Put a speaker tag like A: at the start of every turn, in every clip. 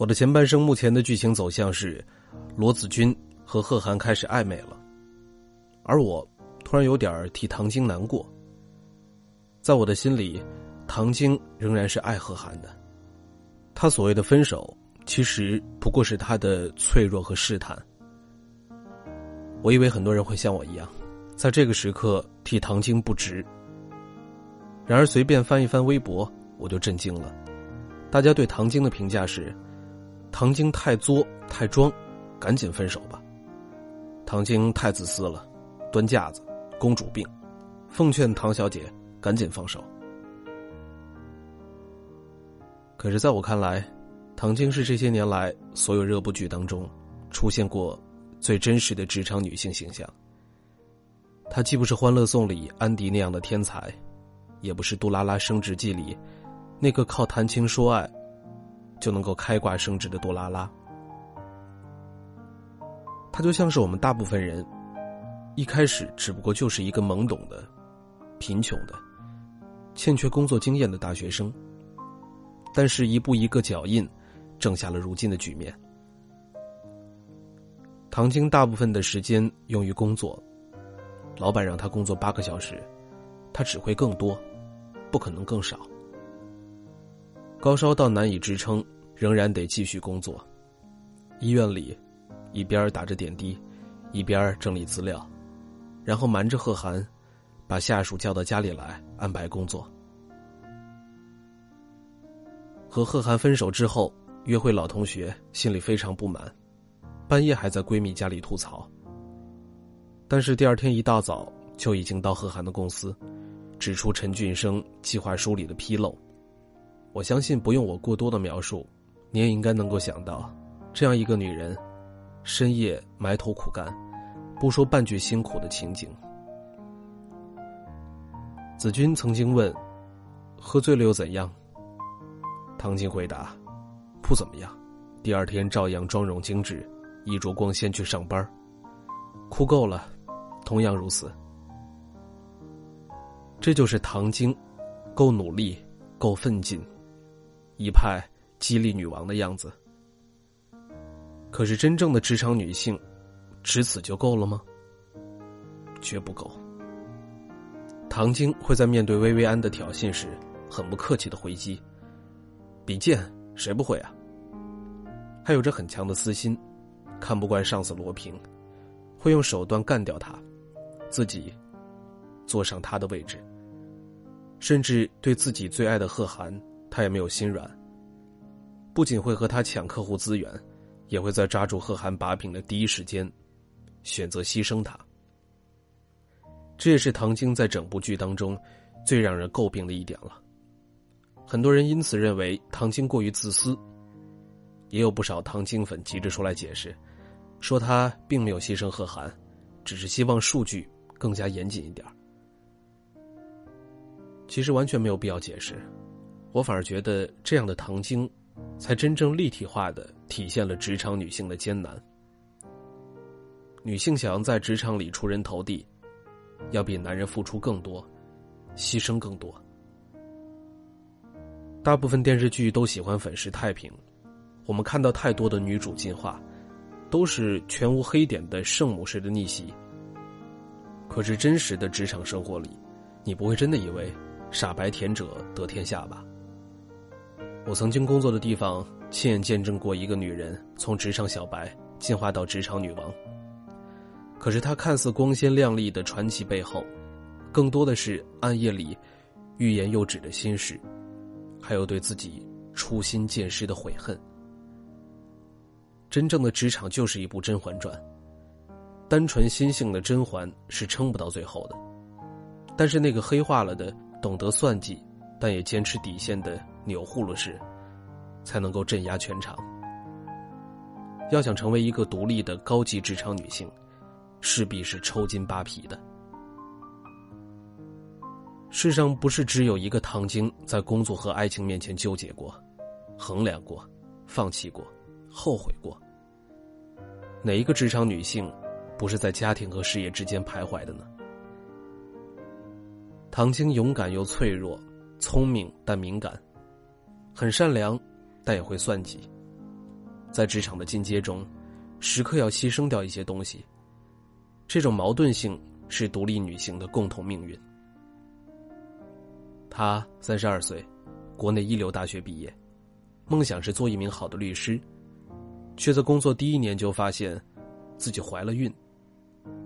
A: 我的前半生目前的剧情走向是，罗子君和贺涵开始暧昧了，而我突然有点替唐晶难过。在我的心里，唐晶仍然是爱贺涵的。他所谓的分手，其实不过是他的脆弱和试探。我以为很多人会像我一样，在这个时刻替唐晶不值。然而随便翻一翻微博，我就震惊了，大家对唐晶的评价是。唐晶太作太装，赶紧分手吧。唐晶太自私了，端架子，公主病，奉劝唐小姐赶紧放手。可是，在我看来，唐晶是这些年来所有热播剧当中出现过最真实的职场女性形象。她既不是《欢乐颂》里安迪那样的天才，也不是《杜拉拉升职记》里那个靠谈情说爱。就能够开挂升职的多拉拉，他就像是我们大部分人，一开始只不过就是一个懵懂的、贫穷的、欠缺工作经验的大学生，但是一步一个脚印，挣下了如今的局面。唐晶大部分的时间用于工作，老板让他工作八个小时，他只会更多，不可能更少。高烧到难以支撑，仍然得继续工作。医院里，一边打着点滴，一边整理资料，然后瞒着贺涵，把下属叫到家里来安排工作。和贺涵分手之后，约会老同学心里非常不满，半夜还在闺蜜家里吐槽。但是第二天一大早就已经到贺涵的公司，指出陈俊生计划书里的纰漏。我相信不用我过多的描述，你也应该能够想到，这样一个女人，深夜埋头苦干，不说半句辛苦的情景。子君曾经问：“喝醉了又怎样？”唐晶回答：“不怎么样。”第二天照样妆容精致，衣着光鲜去上班。哭够了，同样如此。这就是唐晶，够努力，够奋进。一派激励女王的样子，可是真正的职场女性，只此就够了吗？绝不够。唐晶会在面对薇薇安的挑衅时，很不客气的回击：“比剑谁不会啊？”还有着很强的私心，看不惯上司罗平，会用手段干掉他，自己坐上他的位置，甚至对自己最爱的贺涵。他也没有心软。不仅会和他抢客户资源，也会在抓住贺涵把柄的第一时间，选择牺牲他。这也是唐晶在整部剧当中最让人诟病的一点了。很多人因此认为唐晶过于自私，也有不少唐晶粉急着出来解释，说他并没有牺牲贺涵，只是希望数据更加严谨一点。其实完全没有必要解释。我反而觉得这样的唐晶，才真正立体化的体现了职场女性的艰难。女性想要在职场里出人头地，要比男人付出更多，牺牲更多。大部分电视剧都喜欢粉饰太平，我们看到太多的女主进化，都是全无黑点的圣母式的逆袭。可是真实的职场生活里，你不会真的以为傻白甜者得天下吧？我曾经工作的地方，亲眼见证过一个女人从职场小白进化到职场女王。可是她看似光鲜亮丽的传奇背后，更多的是暗夜里欲言又止的心事，还有对自己初心渐失的悔恨。真正的职场就是一部《甄嬛传》，单纯心性的甄嬛是撑不到最后的，但是那个黑化了的、懂得算计，但也坚持底线的。钮祜禄氏，才能够镇压全场。要想成为一个独立的高级职场女性，势必是抽筋扒皮的。世上不是只有一个唐晶在工作和爱情面前纠结过、衡量过、放弃过、后悔过。哪一个职场女性，不是在家庭和事业之间徘徊的呢？唐晶勇敢又脆弱，聪明但敏感。很善良，但也会算计，在职场的进阶中，时刻要牺牲掉一些东西。这种矛盾性是独立女性的共同命运。她三十二岁，国内一流大学毕业，梦想是做一名好的律师，却在工作第一年就发现自己怀了孕，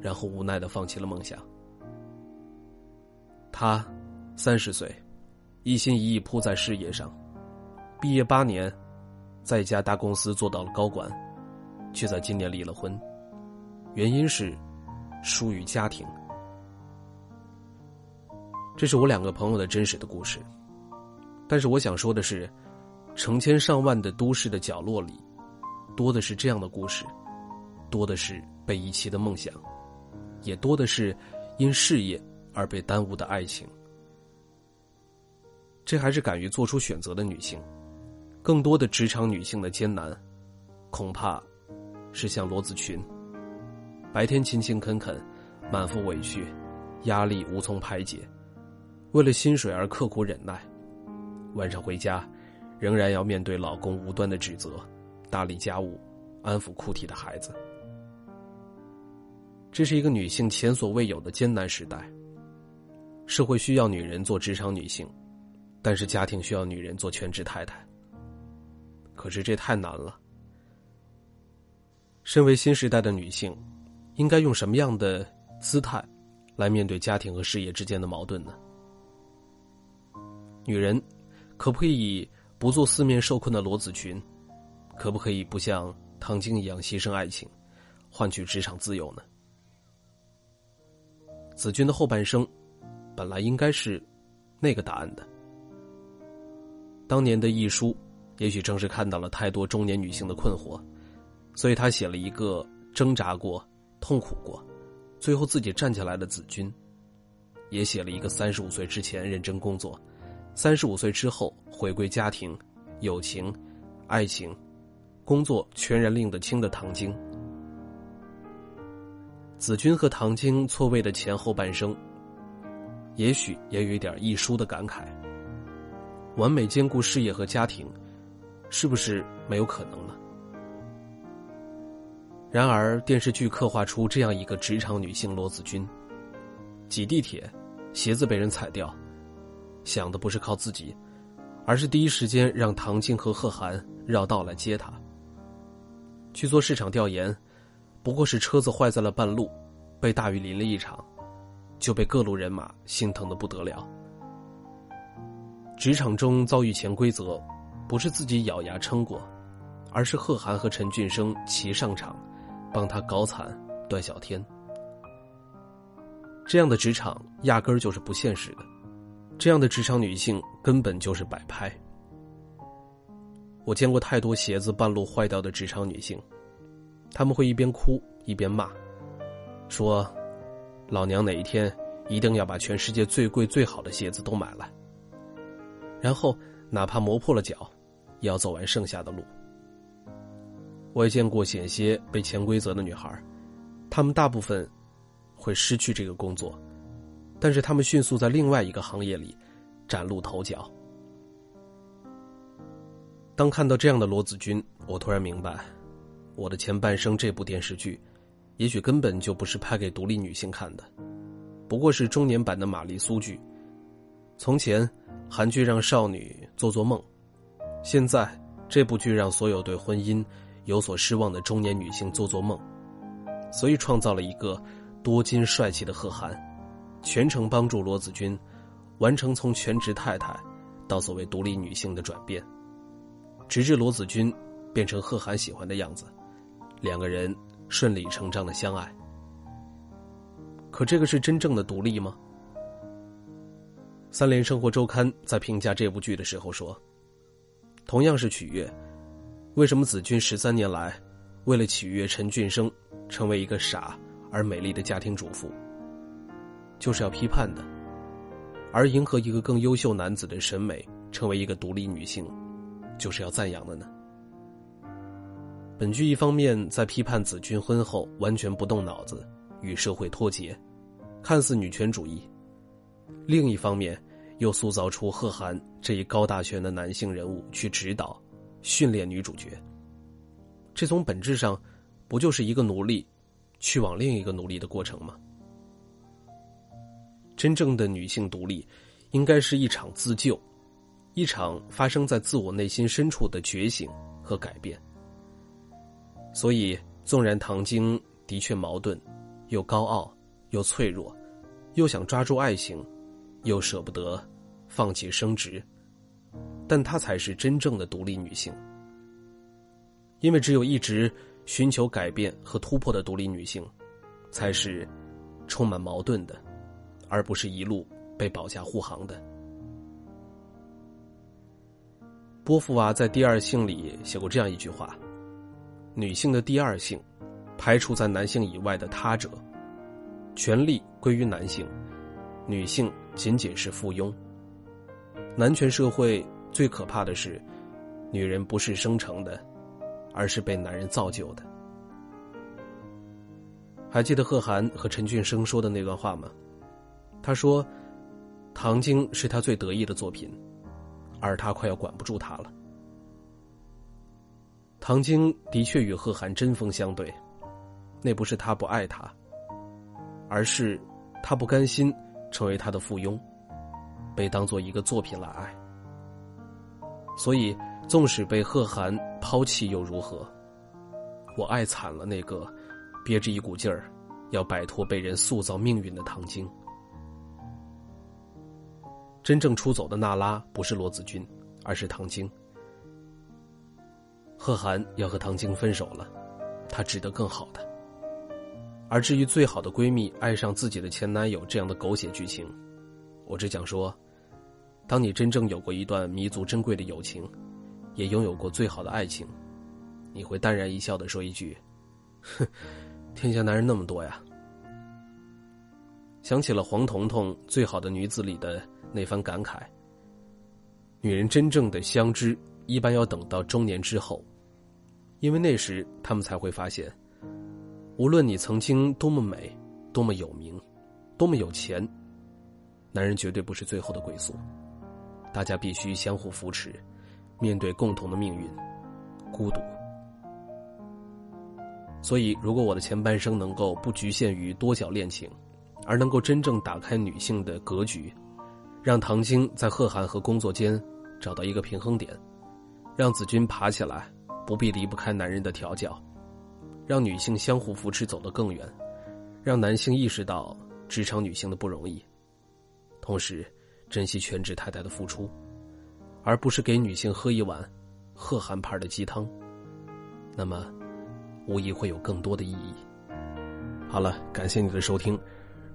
A: 然后无奈的放弃了梦想。她三十岁，一心一意扑在事业上，毕业八年。在一家大公司做到了高管，却在今年离了婚，原因是疏于家庭。这是我两个朋友的真实的故事，但是我想说的是，成千上万的都市的角落里，多的是这样的故事，多的是被遗弃的梦想，也多的是因事业而被耽误的爱情。这还是敢于做出选择的女性。更多的职场女性的艰难，恐怕是像罗子群，白天勤勤恳恳，满腹委屈，压力无从排解，为了薪水而刻苦忍耐，晚上回家，仍然要面对老公无端的指责，打理家务，安抚哭啼的孩子。这是一个女性前所未有的艰难时代。社会需要女人做职场女性，但是家庭需要女人做全职太太。可是这太难了。身为新时代的女性，应该用什么样的姿态来面对家庭和事业之间的矛盾呢？女人可不可以不做四面受困的罗子群？可不可以不像唐晶一样牺牲爱情，换取职场自由呢？子君的后半生，本来应该是那个答案的。当年的一书。也许正是看到了太多中年女性的困惑，所以他写了一个挣扎过、痛苦过，最后自己站起来的子君，也写了一个三十五岁之前认真工作，三十五岁之后回归家庭、友情、爱情、工作全然拎得清的唐晶。子君和唐晶错位的前后半生，也许也有一点一书的感慨：完美兼顾事业和家庭。是不是没有可能了？然而电视剧刻画出这样一个职场女性罗子君，挤地铁，鞋子被人踩掉，想的不是靠自己，而是第一时间让唐静和贺涵绕道来接她。去做市场调研，不过是车子坏在了半路，被大雨淋了一场，就被各路人马心疼的不得了。职场中遭遇潜规则。不是自己咬牙撑过，而是贺涵和陈俊生齐上场，帮他搞惨段小天。这样的职场压根儿就是不现实的，这样的职场女性根本就是摆拍。我见过太多鞋子半路坏掉的职场女性，他们会一边哭一边骂，说：“老娘哪一天一定要把全世界最贵最好的鞋子都买来。”然后哪怕磨破了脚。也要走完剩下的路。我也见过险些被潜规则的女孩，她们大部分会失去这个工作，但是她们迅速在另外一个行业里崭露头角。当看到这样的罗子君，我突然明白，《我的前半生》这部电视剧，也许根本就不是拍给独立女性看的，不过是中年版的玛丽苏剧。从前，韩剧让少女做做梦。现在，这部剧让所有对婚姻有所失望的中年女性做做梦，所以创造了一个多金帅气的贺涵，全程帮助罗子君完成从全职太太到所谓独立女性的转变，直至罗子君变成贺涵喜欢的样子，两个人顺理成章的相爱。可这个是真正的独立吗？三联生活周刊在评价这部剧的时候说。同样是取悦，为什么子君十三年来，为了取悦陈俊生，成为一个傻而美丽的家庭主妇，就是要批判的；而迎合一个更优秀男子的审美，成为一个独立女性，就是要赞扬的呢？本剧一方面在批判子君婚后完全不动脑子，与社会脱节，看似女权主义；另一方面。又塑造出贺涵这一高大全的男性人物去指导、训练女主角。这从本质上不就是一个奴隶去往另一个奴隶的过程吗？真正的女性独立，应该是一场自救，一场发生在自我内心深处的觉醒和改变。所以，纵然唐晶的确矛盾，又高傲，又脆弱，又想抓住爱情，又舍不得放弃升职，但她才是真正的独立女性。因为只有一直寻求改变和突破的独立女性，才是充满矛盾的，而不是一路被保驾护航的。波伏娃在《第二性》里写过这样一句话：“女性的第二性，排除在男性以外的他者，权力归于男性，女性仅仅是附庸。男权社会最可怕的是，女人不是生成的。”而是被男人造就的。还记得贺涵和陈俊生说的那段话吗？他说：“唐晶是他最得意的作品，而他快要管不住他了。”唐晶的确与贺涵针锋相对，那不是他不爱他，而是他不甘心成为他的附庸，被当做一个作品来爱。所以。纵使被贺涵抛弃又如何？我爱惨了那个憋着一股劲儿要摆脱被人塑造命运的唐晶。真正出走的娜拉不是罗子君，而是唐晶。贺涵要和唐晶分手了，她值得更好的。而至于最好的闺蜜爱上自己的前男友这样的狗血剧情，我只想说：当你真正有过一段弥足珍贵的友情。也拥有过最好的爱情，你会淡然一笑的说一句：“哼，天下男人那么多呀。”想起了黄彤彤《最好的女子》里的那番感慨：“女人真正的相知，一般要等到中年之后，因为那时他们才会发现，无论你曾经多么美、多么有名、多么有钱，男人绝对不是最后的归宿，大家必须相互扶持。”面对共同的命运，孤独。所以，如果我的前半生能够不局限于多角恋情，而能够真正打开女性的格局，让唐晶在贺涵和工作间找到一个平衡点，让子君爬起来不必离不开男人的调教，让女性相互扶持走得更远，让男性意识到职场女性的不容易，同时珍惜全职太太的付出。而不是给女性喝一碗贺涵牌的鸡汤，那么无疑会有更多的意义。好了，感谢你的收听。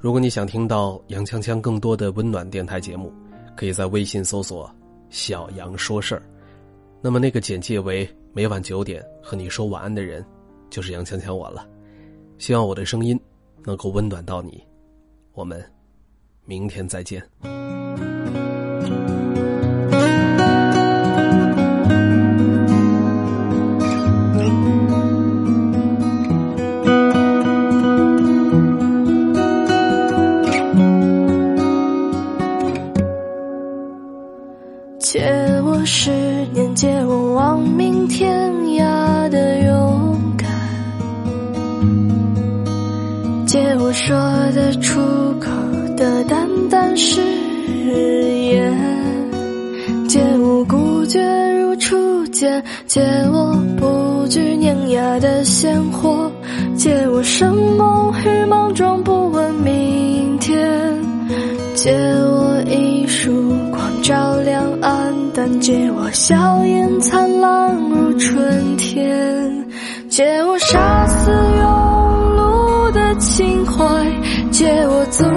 A: 如果你想听到杨锵锵更多的温暖电台节目，可以在微信搜索“小杨说事儿”。那么那个简介为每晚九点和你说晚安的人，就是杨锵锵我了。希望我的声音能够温暖到你。我们明天再见。借我
B: 说得出口的淡淡誓言，借我孤绝如初见，借我
A: 不惧碾压的鲜活，借我生猛与莽撞，不问明天。借我一束光照亮暗淡，借我笑颜灿烂如春天。借我杀死借我纵。